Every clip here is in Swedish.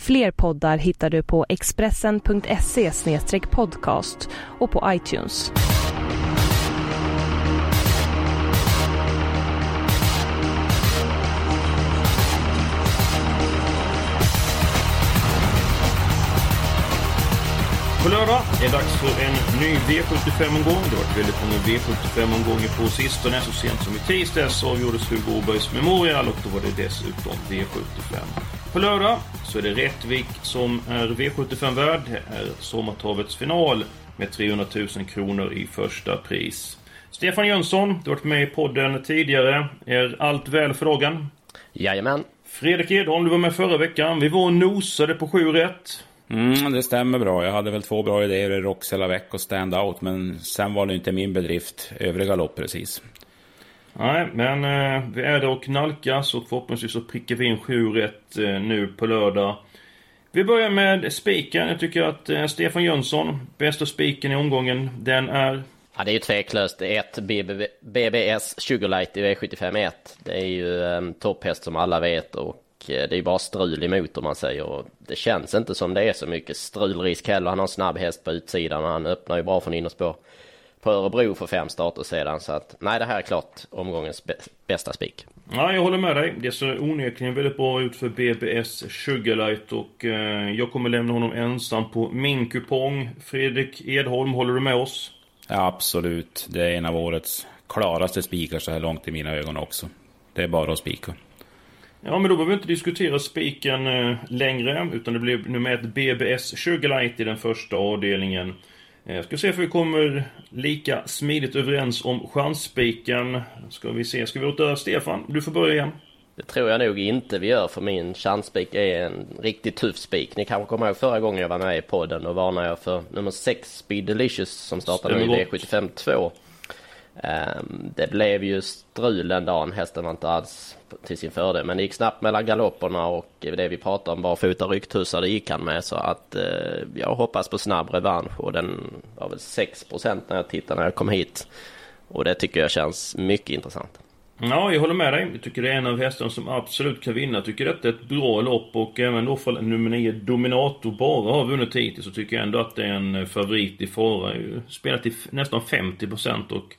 Fler poddar hittar du på expressen.se podcast och på iTunes. På lördag är det dags för en ny V75-omgång. Det har varit väldigt många V75-omgångar på sistone. Så sent som i tisdags avgjordes Hugo Åbergs Memorial och då var det dessutom V75. På lördag så är det Rättvik som är V75-värd. Det är Sommartravets final med 300 000 kronor i första pris. Stefan Jönsson, du har varit med i podden tidigare. Är allt väl för dagen? Jajamän. Fredrik Edholm, du var med förra veckan. Vi var och nosade på 7 rätt. Mm, det stämmer bra. Jag hade väl två bra idéer i Roxella Väck och Stand Out, men sen var det inte min bedrift. Övriga lopp precis. Nej, men eh, vi är där och nalkas och förhoppningsvis så prickar vi in sju rätt eh, nu på lördag. Vi börjar med spiken. Jag tycker att eh, Stefan Jönsson, bästa spiken i omgången, den är... Ja, det är ju tveklöst ett BB, BBS Sugarlight i V75 Det är ju en topphäst som alla vet och eh, det är ju bara strul emot om man säger. Och det känns inte som det är så mycket strulrisk heller. Han har en snabb häst på utsidan och han öppnar ju bra från innerspår på Örebro för fem starter sedan. Så att nej, det här är klart omgångens bästa spik. Ja, jag håller med dig. Det ser onekligen väldigt bra ut för BBS Sugarlight och eh, jag kommer lämna honom ensam på min kupong. Fredrik Edholm, håller du med oss? Ja, absolut. Det är en av årets klaraste spikar så här långt i mina ögon också. Det är bara att spika. Ja, men då behöver vi inte diskutera spiken eh, längre. Utan det blir nummer ett BBS Sugarlight i den första avdelningen. Jag eh, ska se om vi kommer lika smidigt överens om chansspiken. Ska vi se. Ska vi låta Stefan, du får börja igen. Det tror jag nog inte vi gör för min chansspik är en riktigt tuff spik. Ni kanske kommer ihåg förra gången jag var med i podden. Då varnade jag för nummer 6 Speed Delicious som startade i V75 2. Ehm, det blev ju strul den dagen. Hästen var inte alls till sin fördel. Men det gick snabbt mellan galopperna och det vi pratade om barfota rycktussar det gick han med. Så att eh, jag hoppas på snabb revansch och den var väl 6 när jag tittade när jag kom hit. Och det tycker jag känns mycket intressant. Ja, jag håller med dig. Jag tycker det är en av hästarna som absolut kan vinna. Jag tycker detta är ett bra lopp och även då för nummer 9 Dominator bara har vunnit hittills så tycker jag ändå att det är en favorit i fara. Spelat till nästan 50% och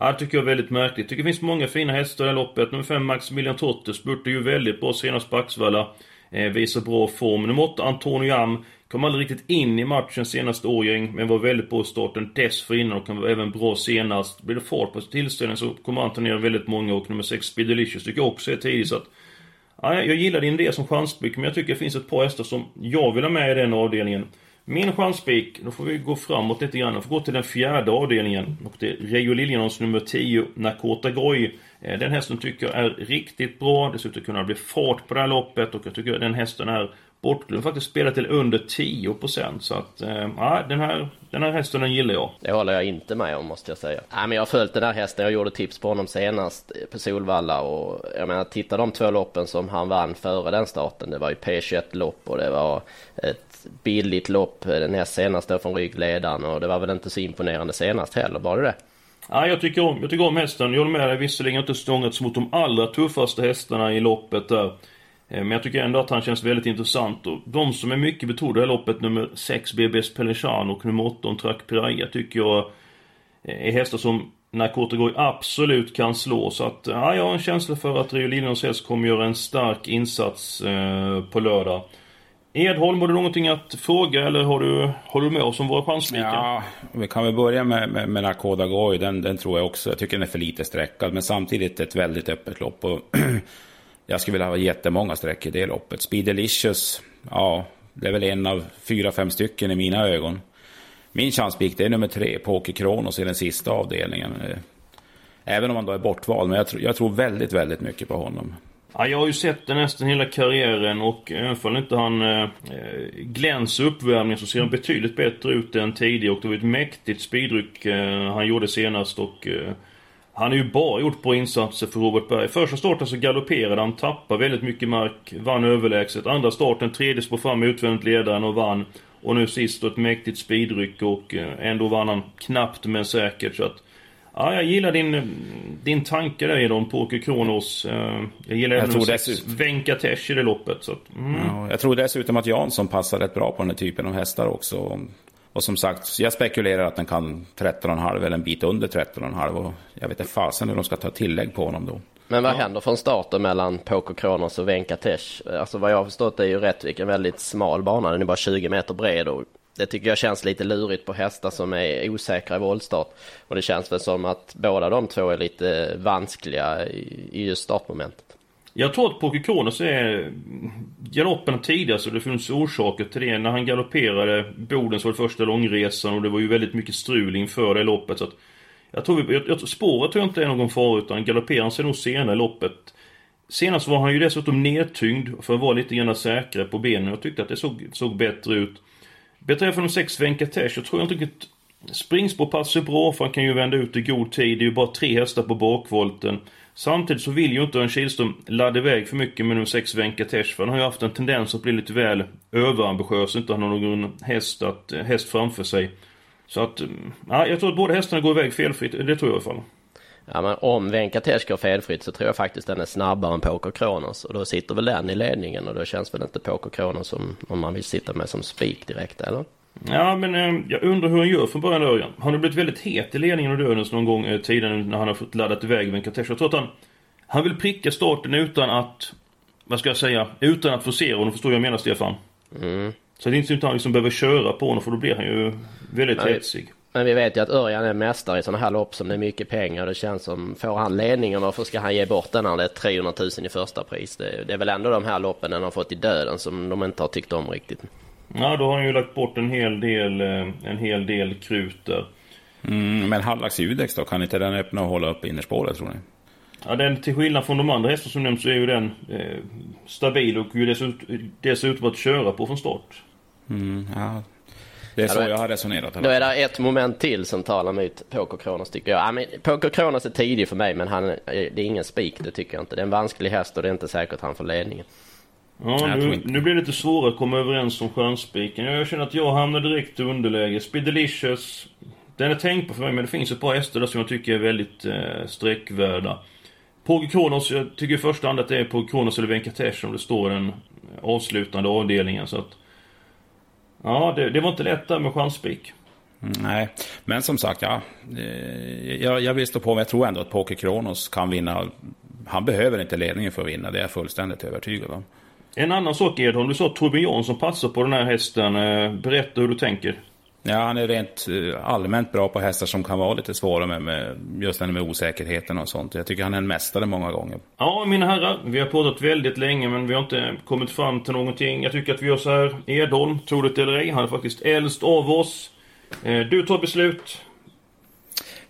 Ja, det tycker jag är väldigt märkligt. Jag tycker det finns många fina hästar i det här loppet. Nummer 5 Maximilian Totte spurtade ju väldigt bra senast på Axvalla. Eh, visar bra form. Nummer 8 Antonio Am kom aldrig riktigt in i matchen senaste årgäng, men var väldigt bra i starten dessförinnan och kan vara även bra senast. Blir det fart på tillställningen så kommer han ta ner väldigt många och nummer 6 Speedelicious tycker jag också är tidig så att... Ja, jag gillar din idé som chansbyck, men jag tycker det finns ett par hästar som jag vill ha med i den avdelningen. Min chanspik, då får vi gå framåt lite grann. Jag får gå till den fjärde avdelningen. Och det är Reijo Liljans nummer 10, Nakota Goy. Eh, den hästen tycker jag är riktigt bra. Dessutom kunna bli fart på det här loppet. Och jag tycker den hästen är bortglömd. Faktiskt spelar till under 10%. Så att, eh, ja, den här, den här hästen den gillar jag. Det håller jag inte med om måste jag säga. Ja, men jag har följt den här hästen. Jag gjorde tips på honom senast på Solvalla. Och jag menar, titta de två loppen som han vann före den starten. Det var ju P21 lopp och det var ett billigt lopp den här senaste från ryggledaren och det var väl inte så imponerande senast heller, var det det? Ja, jag tycker om, jag tycker om hästen. Jag håller med dig. Visserligen inte stångats mot de allra tuffaste hästarna i loppet där. Eh, men jag tycker ändå att han känns väldigt intressant. Och de som är mycket betrodda i loppet, nummer 6 BBS Pellechan och nummer 8 Track Piraya, tycker jag eh, är hästar som Narkotigoj absolut kan slå. Så att, eh, ja, jag har en känsla för att Rio Liljeholms häst kommer göra en stark insats eh, på lördag. Edholm, har du någonting att fråga eller har du, håller du med oss om våra chansspikar? Ja, vi kan väl börja med, med, med Nakoda Goy. Den, den tror jag också, jag tycker den är för lite sträckad. Men samtidigt ett väldigt öppet lopp. Och jag skulle vilja ha jättemånga streck i det loppet. Speed Delicious, ja, det är väl en av fyra, fem stycken i mina ögon. Min chanspik det är nummer tre, Poker Kronos i den sista avdelningen. Eh, även om han då är bortvald, men jag, jag tror väldigt, väldigt mycket på honom. Ja, jag har ju sett den nästan hela karriären och även om inte han eh, glänser uppvärmningen så ser han betydligt bättre ut än tidigare och det var ett mäktigt speedryck eh, han gjorde senast och eh, han har ju bara gjort bra insatser för Robert Berg. Första starten så galopperade han, tappade väldigt mycket mark, vann överlägset. Andra starten, tredje spår fram utvändigt ledaren och vann. Och nu sist då ett mäktigt speedryck och eh, ändå vann han knappt men säkert. Så att, ja, jag gillar din, din tanke där Edon på Åke Kronos. Eh, jag gillar jag även dessutom... Venkatesh i det loppet. Så att, mm. ja, jag tror dessutom att Jansson passar rätt bra på den här typen av hästar också. Och som sagt, jag spekulerar att den kan 13,5 eller en bit under 13,5 och jag vet inte fasen hur de ska ta tillägg på honom då. Men vad ja. händer från starten mellan Poker Kronos och Venkatesh? Alltså vad jag har förstått är ju Rättvik en väldigt smal bana, den är bara 20 meter bred och det tycker jag känns lite lurigt på hästar som är osäkra i voltstart. Och det känns väl som att båda de två är lite vanskliga i just startmomentet. Jag tror att Poker Kronos är galoppen tidigare så det finns orsaker till det. När han galopperade Boden så var det första långresan och det var ju väldigt mycket strul inför det loppet. Så att jag tror vi, jag, spåret tror jag inte är någon fara utan galopperar sig nog senare i loppet. Senast var han ju dessutom nedtyngd för att vara lite grann säkrare på benen. Jag tyckte att det såg, såg bättre ut. Beträffande de sex Venkatesh så tror jag inte riktigt Springspår passar bra för han kan ju vända ut i god tid. Det är ju bara tre hästar på bakvolten. Samtidigt så vill ju inte Örn Kihlström ladda iväg för mycket med nummer 6 Venkatesh för han har ju haft en tendens att bli lite väl överambitiös och inte ha någon häst, att, häst framför sig. Så att, eh, ja, jag tror att båda hästarna går iväg felfritt, det tror jag i alla fall. Ja men om Venkatesh går felfritt så tror jag faktiskt den är snabbare än Poker Kronos och då sitter väl den i ledningen och då känns väl inte Poker Kronos som om man vill sitta med som spik direkt eller? Ja, men eh, jag undrar hur han gör från början Örjan. Han har blivit väldigt het i ledningen och dödens någon gång eh, tidigare när han har fått laddat iväg Venkatesh. Jag tror att han... Han vill pricka starten utan att... Vad ska jag säga? Utan att forcera honom, förstår jag menar Stefan? Mm. Så det är inte så att han liksom behöver köra på honom för då blir han ju väldigt hetsig. Men vi vet ju att Örjan är mästare i sådana här lopp som det är mycket pengar. Det känns som, får han ledningen varför ska han ge bort den när det är 300 000 i första pris? Det, det är väl ändå de här loppen den har fått i döden som de inte har tyckt om riktigt. Ja, då har han ju lagt bort en hel del, eh, en hel del krut där. Mm, men Hallax Judex då? Kan inte den öppna och hålla upp innerspåret tror ni? Ja, den till skillnad från de andra hästarna som nämnts så är ju den eh, stabil och ju dessutom, dessutom att köra på från start. Mm, ja. Det är så ja, jag har resonerat. Då är det ett moment till som talar mot Poker Kronos tycker jag. Ja, men Poker Kronos är tidig för mig men han, det är ingen spik, det tycker jag inte. Det är en vansklig häst och det är inte säkert han får ledningen. Ja, nu, nu blir det lite svårare att komma överens om stjärnspiken. Jag känner att jag hamnar direkt i underläge. Speedelicious. Den är tänkbar för mig, men det finns ett par hästar där som jag tycker är väldigt eh, sträckvärda. Påge Kronos, jag tycker i första hand att det är på Kronos eller Venkatesh som det står i den avslutande avdelningen. Så att, ja, det, det var inte lätt där med chanspik. Mm, nej, men som sagt, ja. Jag, jag vill stå på, men jag tror ändå att Poker Kronos kan vinna. Han behöver inte ledningen för att vinna, det är jag fullständigt övertygad om. En annan sak Edholm, du sa att Torbjörn Jansson passar på den här hästen. Eh, berätta hur du tänker. Ja, han är rent eh, allmänt bra på hästar som kan vara lite svåra med, med just den med osäkerheten och sånt. Jag tycker han är en mästare många gånger. Ja, mina herrar. Vi har pratat väldigt länge men vi har inte kommit fram till någonting. Jag tycker att vi gör så här. Edholm, tror det eller ej, han är faktiskt äldst av oss. Eh, du tar beslut.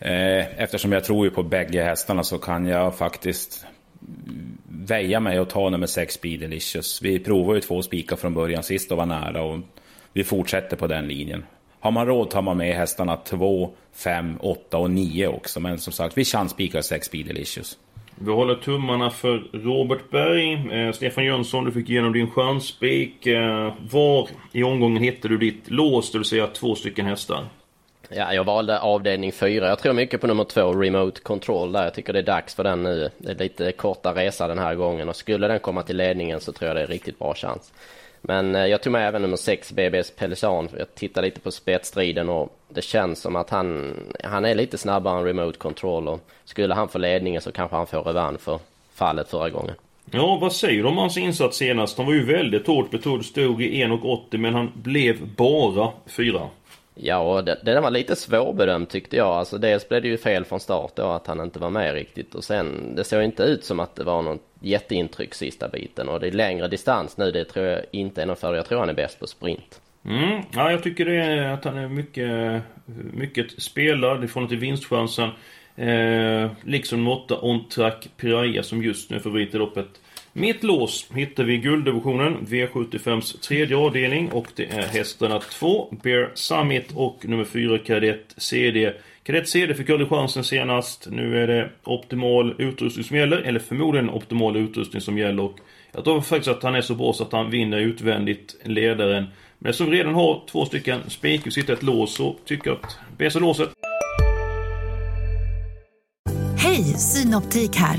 Eftersom jag tror ju på bägge hästarna så kan jag faktiskt väja mig och ta nummer 6 Speed Delicious. Vi provade ju två spikar från början sist och var nära och vi fortsätter på den linjen. Har man råd tar man med hästarna 2, 5, 8 och 9 också. Men som sagt, vi chanspikar 6 Speed Delicious. Vi håller tummarna för Robert Berg. Eh, Stefan Jönsson, du fick igenom din chanspik. Eh, var i omgången hittade du ditt lås, det vill säga två stycken hästar? Ja, jag valde avdelning fyra. Jag tror mycket på nummer två, Remote Control där. Jag tycker det är dags för den nu. Det är lite korta resa den här gången och skulle den komma till ledningen så tror jag det är en riktigt bra chans. Men eh, jag tog med även nummer sex, BBS Pelisan. Jag tittade lite på spetsstriden och det känns som att han, han är lite snabbare än Remote Control och skulle han få ledningen så kanske han får revansch för fallet förra gången. Ja, vad säger du om hans insats senast? Han var ju väldigt hårt betrodd, stod i 1,80 men han blev bara fyra. Ja, och det, det var lite svårbedömt tyckte jag. Alltså dels blev det ju fel från start då att han inte var med riktigt. Och sen, det såg inte ut som att det var något jätteintryck sista biten. Och det är längre distans nu, det tror jag inte är någon fördel. Jag tror han är bäst på sprint. Mm, ja, jag tycker det är att han är mycket, mycket spelad i förhållande till vinstchansen. Eh, liksom Motta On Track Piraya som just nu är favorit i loppet. Mitt lås hittar vi i gulddivisionen, V75s tredje avdelning och det är hästarna 2, Bear Summit och nummer 4, Kadett CD. Kadett CD fick aldrig chansen senast. Nu är det optimal utrustning som gäller, eller förmodligen optimal utrustning som gäller. Och jag tror faktiskt att han är så bra så att han vinner utvändigt ledaren. Men som redan har två stycken spikhus sitter ett lås så tycker jag att bästa låset. Hej, Synoptik här.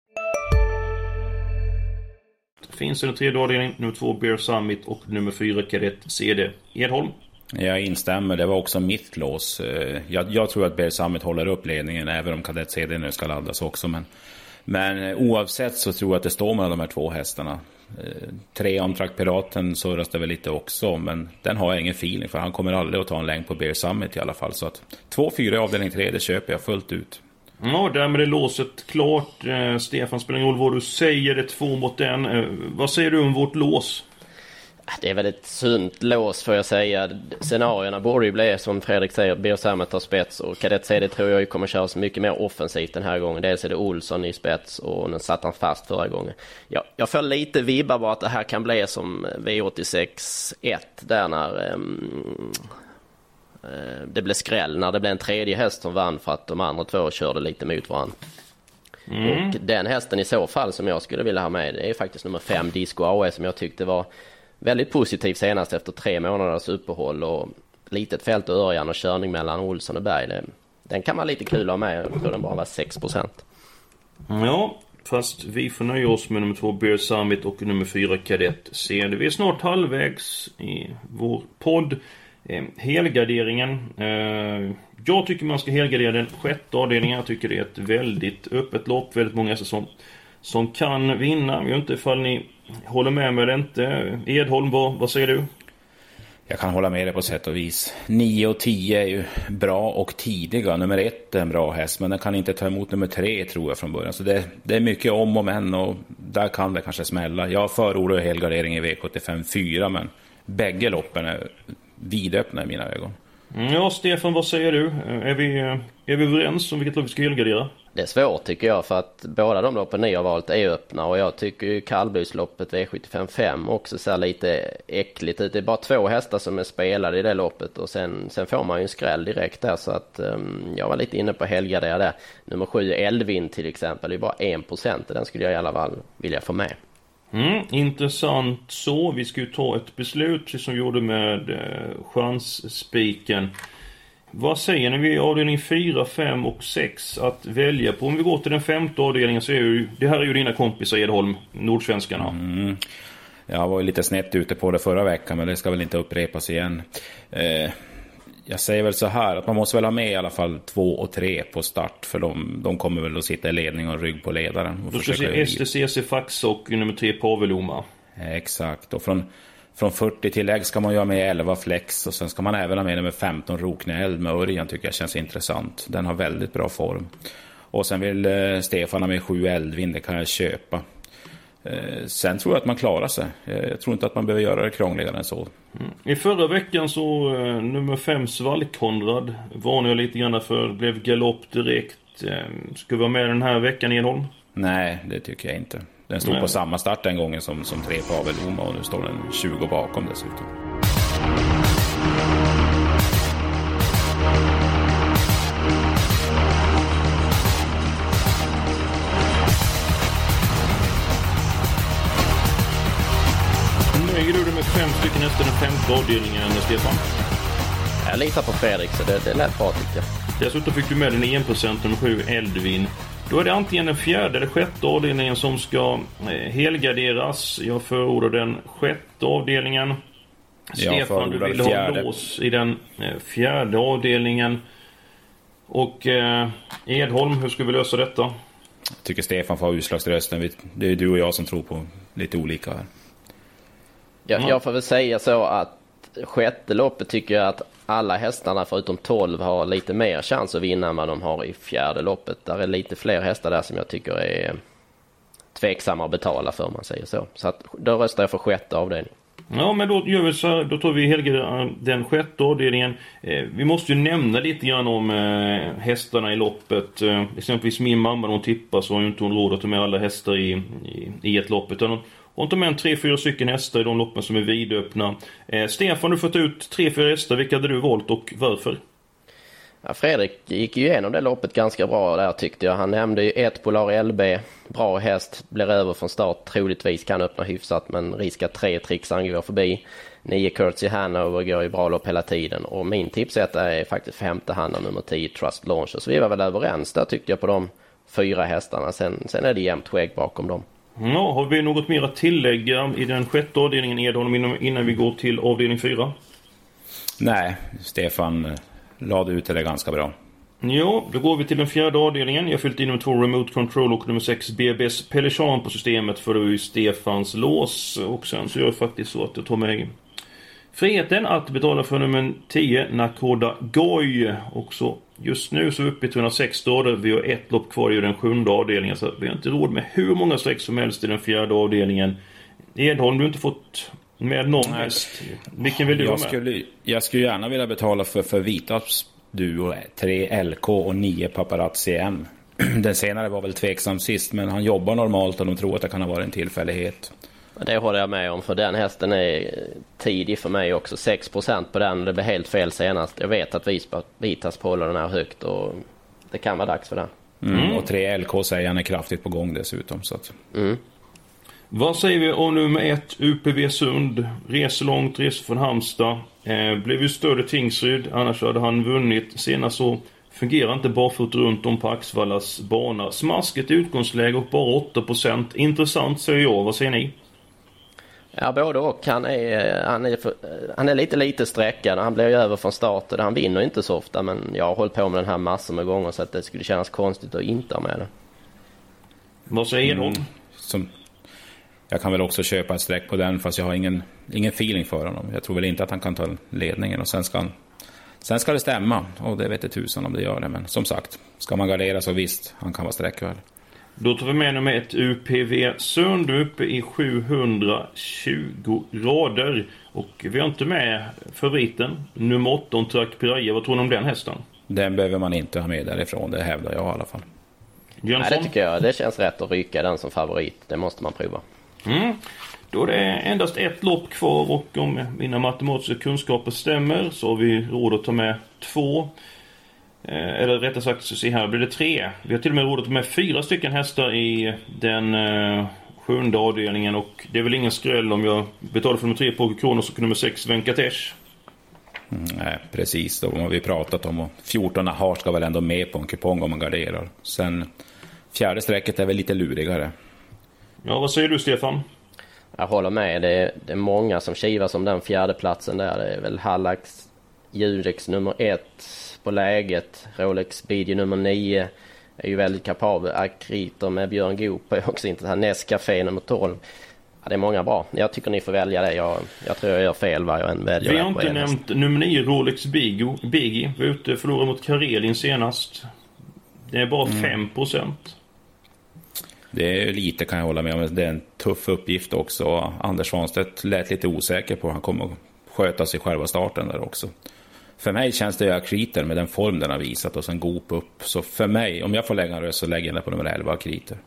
Finns under tredje avdelningen, nummer två Bear Summit och nummer fyra Kadett CD. Edholm? Jag instämmer, det var också mitt lås. Eh, jag, jag tror att Bear Summit håller upp ledningen även om Kadett CD nu ska laddas också. Men, men eh, oavsett så tror jag att det står mellan de här två hästarna. Eh, tre Amtrak Piraten surras det väl lite också, men den har jag ingen feeling för. Han kommer aldrig att ta en längd på Bear Summit i alla fall. Så att 2-4 i avdelning 3, det köper jag fullt ut. Ja, därmed är låset klart. Eh, Stefan, spelar ingen roll vad du säger, det är två mot en. Eh, vad säger du om vårt lås? Ah, det är väl ett sunt lås får jag säga. Scenarierna borde ju bli som Fredrik säger, Biosamet tar spets och Kadett CD tror jag kommer köra så mycket mer offensivt den här gången. Dels är det Olsson i spets och nu satt han fast förra gången. Jag, jag får lite vibbar bara att det här kan bli som V86 1 där när um, det blev skräll när det blev en tredje häst som vann för att de andra två körde lite mot varandra. Mm. Och den hästen i så fall som jag skulle vilja ha med det är faktiskt nummer 5 Disco AE som jag tyckte var väldigt positiv senast efter tre månaders uppehåll och litet fält och Örjan och körning mellan Olsson och Berg. Det, den kan vara lite kul att ha med. Jag tror den bara var 6% Ja, fast vi får nöja oss med nummer två Bear Summit och nummer fyra Kadett CD. Vi är snart halvvägs i vår podd. Eh, helgarderingen. Eh, jag tycker man ska helgardera den sjätte avdelningen. Jag tycker det är ett väldigt öppet lopp. Väldigt många som, som kan vinna. Jag vet inte ifall ni håller med mig eller inte. Edholm, vad, vad säger du? Jag kan hålla med dig på sätt och vis. 9 och 10 är ju bra och tidiga. Nummer ett är en bra häst, men den kan inte ta emot nummer tre tror jag från början. Så det, det är mycket om och men och där kan det kanske smälla. Jag förordar helgardering i V75 4, men bägge loppen är vidöppna i mina ögon. Mm, ja, Stefan, vad säger du? Är vi, är vi överens om vilket lopp vi ska helgardera? Det är svårt tycker jag för att båda de loppen ni har valt är öppna och jag tycker ju kallblodsloppet V75 5 också ser lite äckligt ut. Det är bara två hästar som är spelade i det loppet och sen, sen får man ju en skräll direkt där så att um, jag var lite inne på helgardera där. Nummer 7 Eldvin till exempel, det är bara 1% den skulle jag i alla fall vilja få med. Mm, intressant så. Vi ska ju ta ett beslut precis som vi gjorde med eh, chansspiken. Vad säger ni? Vi är avdelning 4, 5 och 6 att välja på. Om vi går till den femte avdelningen så är ju... Det här är ju dina kompisar Edholm, Nordsvenskarna. Mm. Jag var ju lite snett ute på det förra veckan men det ska väl inte upprepas igen. Eh, jag säger väl så här att man måste väl ha med i alla fall två och tre på start. För de, de kommer väl att sitta i ledning och rygg på ledaren. Och Då ska se STCC Fax och nummer tre Paveloma. Exakt. Och från, från 40 tillägg ska man ju ha med 11 flex. Och sen ska man även ha med nummer 15 Rokneeld med Örjan tycker jag känns intressant. Den har väldigt bra form. Och sen vill eh, Stefan ha med 7 Eldvind, det kan jag köpa. Eh, sen tror jag att man klarar sig. Eh, jag tror inte att man behöver göra det krångligare än så. Mm. I förra veckan så eh, nummer 5 Svalkonrad varnade jag lite grann för. Blev galopp direkt. Ska vi vara med den här veckan Edholm? Nej, det tycker jag inte. Den stod Nej. på samma start den gången som, som tre Pavel Oma och nu står den 20 bakom dessutom. Efter den femte avdelningen, Stefan. Jag litar på Fredrik, så det, det lät bra tycker jag. Dessutom fick du med den 1% nummer 7, Eldvin. Då är det antingen den fjärde eller sjätte avdelningen som ska eh, helgarderas. Jag förordar den sjätte avdelningen. Stefan, du vill ha lås i den eh, fjärde avdelningen. Och eh, Edholm, hur ska vi lösa detta? Jag tycker Stefan får ha utslagsrösten. Det är du och jag som tror på lite olika här. Jag, jag får väl säga så att sjätte loppet tycker jag att alla hästarna förutom 12 har lite mer chans att vinna än vad de har i fjärde loppet. Där är lite fler hästar där som jag tycker är tveksamma att betala för om man säger så. Så att, då röstar jag för sjätte avdelningen. Ja, men då gör vi så här, Då tar vi Helge den sjätte avdelningen. Eh, vi måste ju nämna lite grann om eh, hästarna i loppet. Eh, exempelvis min mamma, när hon tippar så har ju inte hon råd att ta med alla hästar i, i, i ett lopp. Utan hon tar med en tre, fyra stycken hästar i de loppen som är vidöppna. Eh, Stefan, du har fått ut tre, fyra hästar. Vilka hade du valt och varför? Ja, Fredrik gick ju igenom det loppet ganska bra där tyckte jag. Han nämnde ju ett Polar LB, bra häst, blir över från start, troligtvis kan öppna hyfsat men risk att tre Trixan går förbi. Nio Curtsy Hanover går ju bra lopp hela tiden och min tipsetta är faktiskt femte handen nummer 10 Trust Launcher. Så vi var väl överens där tyckte jag på de fyra hästarna. Sen, sen är det jämnt skägg bakom dem. Ja, har vi något mer att tillägga i den sjätte avdelningen Edholm innan vi går till avdelning fyra? Nej, Stefan lade ut det ganska bra. Ja, då går vi till den fjärde avdelningen. Jag har fyllt in nummer två Remote Control och nummer sex BBS Pelichan på systemet för då är Stefans lås. Och sen så gör jag faktiskt så att jag tar mig friheten att betala för nummer 10 Nakoda Goy. Och så just nu så är vi uppe i 206 dagar. Vi har ett lopp kvar i den sjunde avdelningen. Så vi har inte råd med hur många streck som helst i den fjärde avdelningen. Edholm, du har inte fått med någon häst. Vilken vill du jag ha med? Skulle, jag skulle gärna vilja betala för, för Vitas Duo 3 LK och 9 Paparazzi M. Den senare var väl tveksam sist, men han jobbar normalt och de tror att det kan ha varit en tillfällighet. Det håller jag med om, för den hästen är tidig för mig också. 6% på den, det blev helt fel senast. Jag vet att Vitas håller den här högt och det kan vara dags för den. Mm. Mm. Och 3 LK säger han är kraftigt på gång dessutom. Så att... mm. Vad säger vi om nummer ett, UPV Sund? Reser långt, reser från Halmstad. Eh, blev ju större Tingsryd, annars hade han vunnit. Senast så fungerar inte barfota runt om på Axvallas bana. Smaskigt utgångsläge och bara 8%. Intressant säger jag, vad säger ni? Ja, både och. Han är, han är, för, han är lite lite sträckad. Han blir ju över från starten. Han vinner inte så ofta, men jag har hållit på med den här massor med gånger så att det skulle kännas konstigt att inte ha med den. Vad säger mm. Som, jag kan väl också köpa ett streck på den fast jag har ingen, ingen feeling för honom. Jag tror väl inte att han kan ta ledningen och sen ska han Sen ska det stämma och det vet jag tusan om det gör det. Men som sagt, ska man gardera så visst, han kan vara sträckvärd. Då tar vi med nummer ett UPV Sund uppe i 720 rader. Och vi har inte med favoriten, nummer 8 Track Piraya. Vad tror ni om den hästen? Den behöver man inte ha med därifrån, det hävdar jag i alla fall. Jönsson? Nej, det tycker jag. Det känns rätt att rycka den som favorit. Det måste man prova. Mm. Då är det endast ett lopp kvar och om mina matematiska kunskaper stämmer så har vi råd att ta med två. Eh, eller rättare sagt, så se här blir det tre. Vi har till och med ta med fyra stycken hästar i den eh, sjunde avdelningen och det är väl ingen skräll om jag betalar för nummer tre Poker Kronos och nummer sex Venkatesh. Mm, nej, precis. De har vi pratat om. Och 14 har ska väl ändå med på en kupong om man garderar. Sen fjärde strecket är väl lite lurigare. Ja, vad säger du Stefan? Jag håller med. Det är, det är många som kivas om den fjärde platsen där. Det är väl Hallax Jurex nummer ett på läget. Rolex Bidje nummer nio är ju väldigt kapabel. Akriter med Björn Goop är också inte här. Nescafé nummer 12. Ja, det är många bra. Jag tycker ni får välja det. Jag, jag tror jag gör fel vad jag än väljer. Vi har inte nämnt nummer 9 Rolex Bigo, Biggie. Var ute och förlorade mot Karelin senast. Det är bara mm. 5%. Det är lite kan jag hålla med om. Det är en tuff uppgift också. Anders Svanstedt lät lite osäker på han kommer att sköta sig själva starten där också. För mig känns det Akriter med den form den har visat och sen Goop upp. Så för mig, om jag får lägga en röst så lägger jag den på nummer 11, Akriter.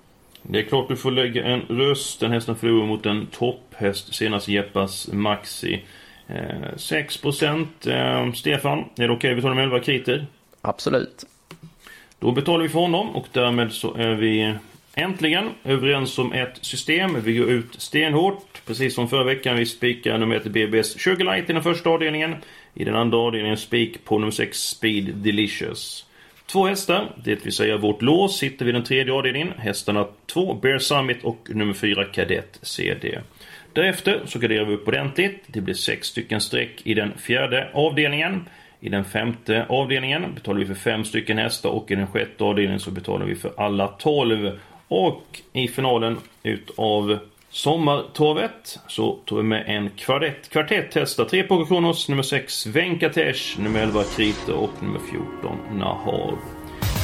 Det är klart du får lägga en röst. Den hästen förlorar mot en topphäst, senast Jeppas Maxi. Eh, 6% eh, Stefan, är det okej okay? vi tar de 11 kriter? Absolut. Då betalar vi för honom och därmed så är vi Äntligen överens om ett system. Vi går ut stenhårt. Precis som förra veckan. Vi spikar nummer 1 BBS Sugarlight i den första avdelningen. I den andra avdelningen spik på nummer 6 Speed Delicious. Två hästar, det vill säga vårt lås, sitter vid den tredje avdelningen. Hästarna 2 Bear Summit och nummer 4 Kadett CD. Därefter så garderar vi upp ordentligt. Det blir sex stycken streck i den fjärde avdelningen. I den femte avdelningen betalar vi för fem stycken hästar och i den sjätte avdelningen så betalar vi för alla tolv. Och i finalen utav Sommartorvet så tog vi med en kvartett, kvartett testar Tre Poker nummer 6 Venkatesh, nummer 11 Krita och nummer 14 Nahar.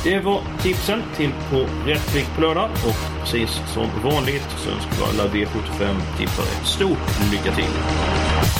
Det var tipsen till på Rättvik på lördag och precis som vanligt så önskar vi alla V75-tippare ett stort lycka till.